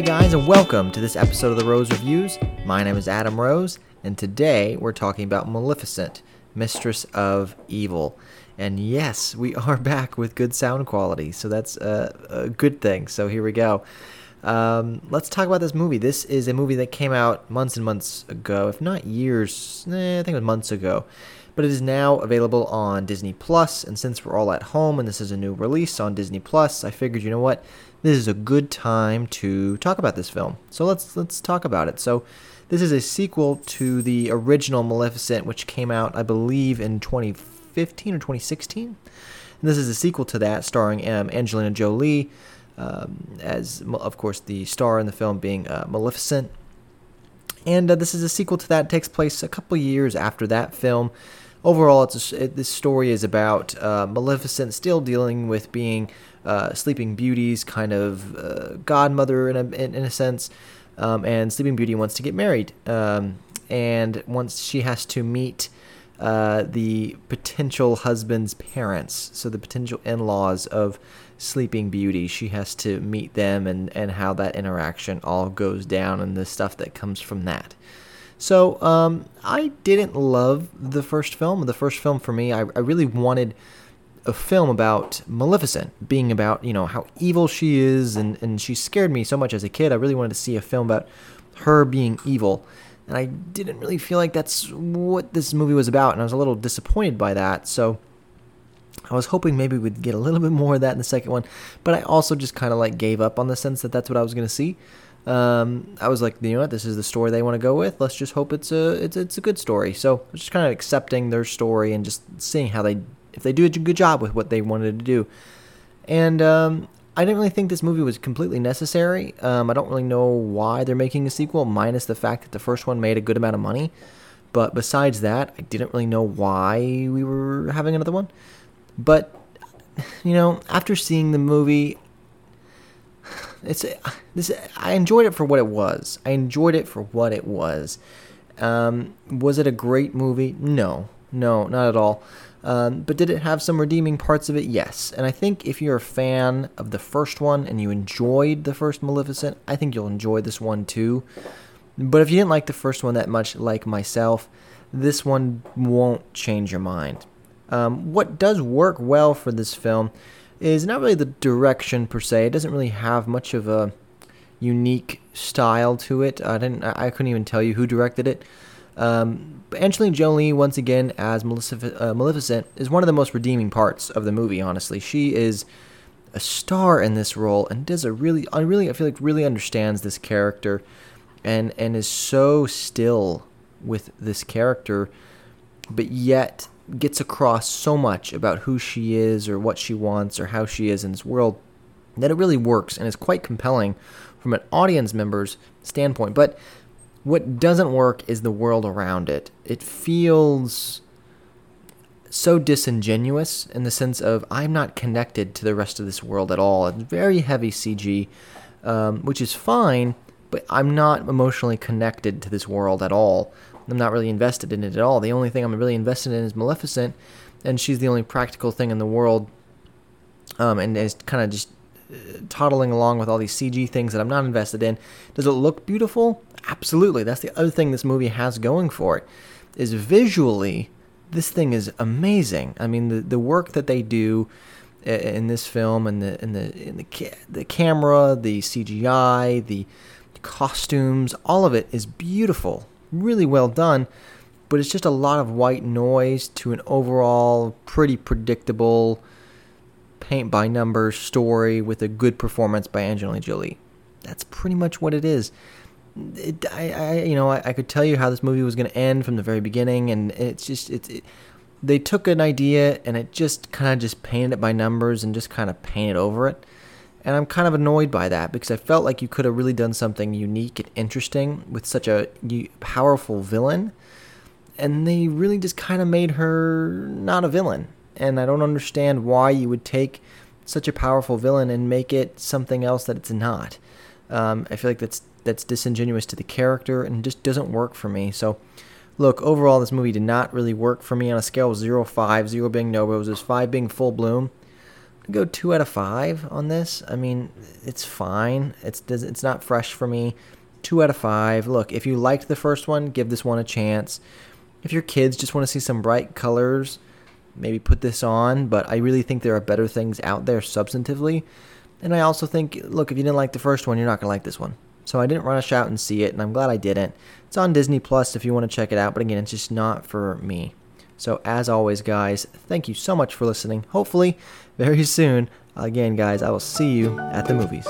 Hey guys, and welcome to this episode of the Rose Reviews. My name is Adam Rose, and today we're talking about Maleficent, Mistress of Evil. And yes, we are back with good sound quality, so that's a, a good thing. So here we go. Um, let's talk about this movie. This is a movie that came out months and months ago, if not years. Eh, I think it was months ago. But it is now available on Disney Plus, and since we're all at home and this is a new release on Disney Plus, I figured, you know what, this is a good time to talk about this film. So let's let's talk about it. So this is a sequel to the original Maleficent, which came out, I believe, in 2015 or 2016. And this is a sequel to that, starring um, Angelina Jolie um, as, of course, the star in the film being uh, Maleficent. And uh, this is a sequel to that. It takes place a couple years after that film. Overall, it's a, it, this story is about uh, Maleficent still dealing with being uh, Sleeping Beauty's kind of uh, godmother in a, in, in a sense, um, and Sleeping Beauty wants to get married. Um, and once she has to meet uh, the potential husband's parents, so the potential in laws of Sleeping Beauty. She has to meet them and, and how that interaction all goes down and the stuff that comes from that. So um, I didn't love the first film. The first film for me, I, I really wanted a film about Maleficent being about, you know, how evil she is and, and she scared me so much as a kid. I really wanted to see a film about her being evil. And I didn't really feel like that's what this movie was about, and I was a little disappointed by that. So I was hoping maybe we'd get a little bit more of that in the second one, but I also just kind of like gave up on the sense that that's what I was going to see. Um, I was like, you know what, this is the story they want to go with. Let's just hope it's a it's it's a good story. So just kind of accepting their story and just seeing how they if they do a good job with what they wanted to do. And um, I didn't really think this movie was completely necessary. Um, I don't really know why they're making a sequel, minus the fact that the first one made a good amount of money. But besides that, I didn't really know why we were having another one. But you know, after seeing the movie, it's this. I enjoyed it for what it was. I enjoyed it for what it was. Um, was it a great movie? No, no, not at all. Um, but did it have some redeeming parts of it? Yes. And I think if you're a fan of the first one and you enjoyed the first Maleficent, I think you'll enjoy this one too. But if you didn't like the first one that much, like myself, this one won't change your mind. Um, what does work well for this film is not really the direction per se. It doesn't really have much of a unique style to it. I didn't. I couldn't even tell you who directed it. Um, Angelina Jolie, once again as uh, Maleficent, is one of the most redeeming parts of the movie. Honestly, she is a star in this role and does a really, I really, I feel like really understands this character, and and is so still with this character, but yet gets across so much about who she is or what she wants or how she is in this world that it really works and is quite compelling from an audience member's standpoint. But what doesn't work is the world around it. It feels so disingenuous in the sense of I'm not connected to the rest of this world at all. It's very heavy CG, um, which is fine, but I'm not emotionally connected to this world at all. I'm not really invested in it at all. The only thing I'm really invested in is Maleficent, and she's the only practical thing in the world. Um, and is kind of just toddling along with all these CG things that I'm not invested in. Does it look beautiful? Absolutely. That's the other thing this movie has going for it. Is visually, this thing is amazing. I mean, the the work that they do uh, in this film and the in the the ca- the camera, the CGI, the costumes, all of it is beautiful really well done, but it's just a lot of white noise to an overall pretty predictable paint by numbers story with a good performance by Angelina Jolie. That's pretty much what it is. It, I, I, you know, I, I, could tell you how this movie was going to end from the very beginning, and it's just it's. It, they took an idea and it just kind of just painted it by numbers and just kind of painted over it. And I'm kind of annoyed by that because I felt like you could have really done something unique and interesting with such a powerful villain. And they really just kind of made her not a villain. And I don't understand why you would take such a powerful villain and make it something else that it's not. Um, I feel like that's that's disingenuous to the character and just doesn't work for me. So, look, overall, this movie did not really work for me on a scale of 0 5, 0 being no roses, 5 being full bloom. go two out of five on this. I mean, it's fine. It's it's not fresh for me. Two out of five. Look, if you liked the first one, give this one a chance. If your kids just want to see some bright colors, maybe put this on. But I really think there are better things out there substantively. And I also think, look, if you didn't like the first one, you're not gonna like this one. So I didn't rush out and see it, and I'm glad I didn't. It's on Disney Plus if you want to check it out, but again, it's just not for me. So as always, guys, thank you so much for listening. Hopefully, very soon, again, guys, I will see you at the movies.